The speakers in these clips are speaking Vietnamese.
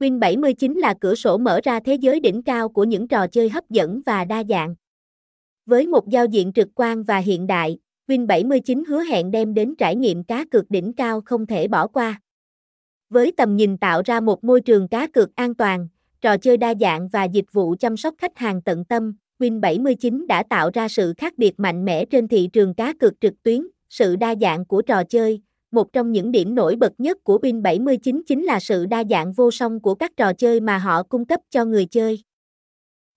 Win79 là cửa sổ mở ra thế giới đỉnh cao của những trò chơi hấp dẫn và đa dạng. Với một giao diện trực quan và hiện đại, Win79 hứa hẹn đem đến trải nghiệm cá cược đỉnh cao không thể bỏ qua. Với tầm nhìn tạo ra một môi trường cá cược an toàn, trò chơi đa dạng và dịch vụ chăm sóc khách hàng tận tâm, Win79 đã tạo ra sự khác biệt mạnh mẽ trên thị trường cá cược trực tuyến, sự đa dạng của trò chơi. Một trong những điểm nổi bật nhất của Win79 chính là sự đa dạng vô song của các trò chơi mà họ cung cấp cho người chơi.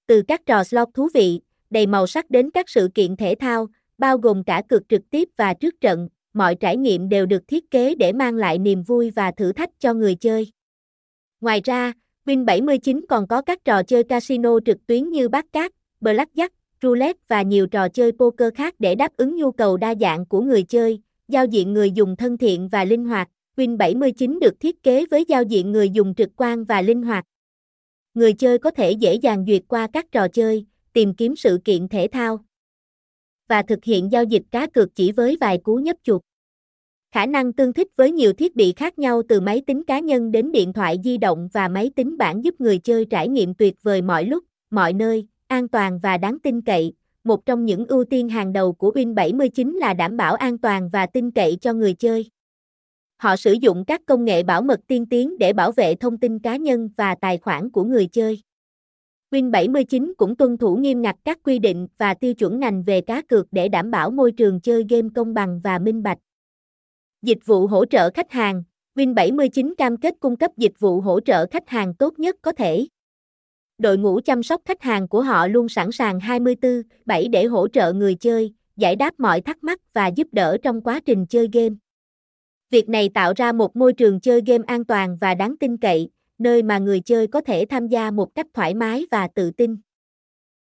Từ các trò slot thú vị, đầy màu sắc đến các sự kiện thể thao, bao gồm cả cược trực tiếp và trước trận, mọi trải nghiệm đều được thiết kế để mang lại niềm vui và thử thách cho người chơi. Ngoài ra, Win79 còn có các trò chơi casino trực tuyến như bát cát, blackjack, roulette và nhiều trò chơi poker khác để đáp ứng nhu cầu đa dạng của người chơi, giao diện người dùng thân thiện và linh hoạt. Win79 được thiết kế với giao diện người dùng trực quan và linh hoạt. Người chơi có thể dễ dàng duyệt qua các trò chơi, tìm kiếm sự kiện thể thao và thực hiện giao dịch cá cược chỉ với vài cú nhấp chuột. Khả năng tương thích với nhiều thiết bị khác nhau từ máy tính cá nhân đến điện thoại di động và máy tính bảng giúp người chơi trải nghiệm tuyệt vời mọi lúc, mọi nơi, an toàn và đáng tin cậy. Một trong những ưu tiên hàng đầu của Win79 là đảm bảo an toàn và tin cậy cho người chơi. Họ sử dụng các công nghệ bảo mật tiên tiến để bảo vệ thông tin cá nhân và tài khoản của người chơi. Win79 cũng tuân thủ nghiêm ngặt các quy định và tiêu chuẩn ngành về cá cược để đảm bảo môi trường chơi game công bằng và minh bạch. Dịch vụ hỗ trợ khách hàng Win79 cam kết cung cấp dịch vụ hỗ trợ khách hàng tốt nhất có thể. Đội ngũ chăm sóc khách hàng của họ luôn sẵn sàng 24/7 để hỗ trợ người chơi, giải đáp mọi thắc mắc và giúp đỡ trong quá trình chơi game. Việc này tạo ra một môi trường chơi game an toàn và đáng tin cậy, nơi mà người chơi có thể tham gia một cách thoải mái và tự tin.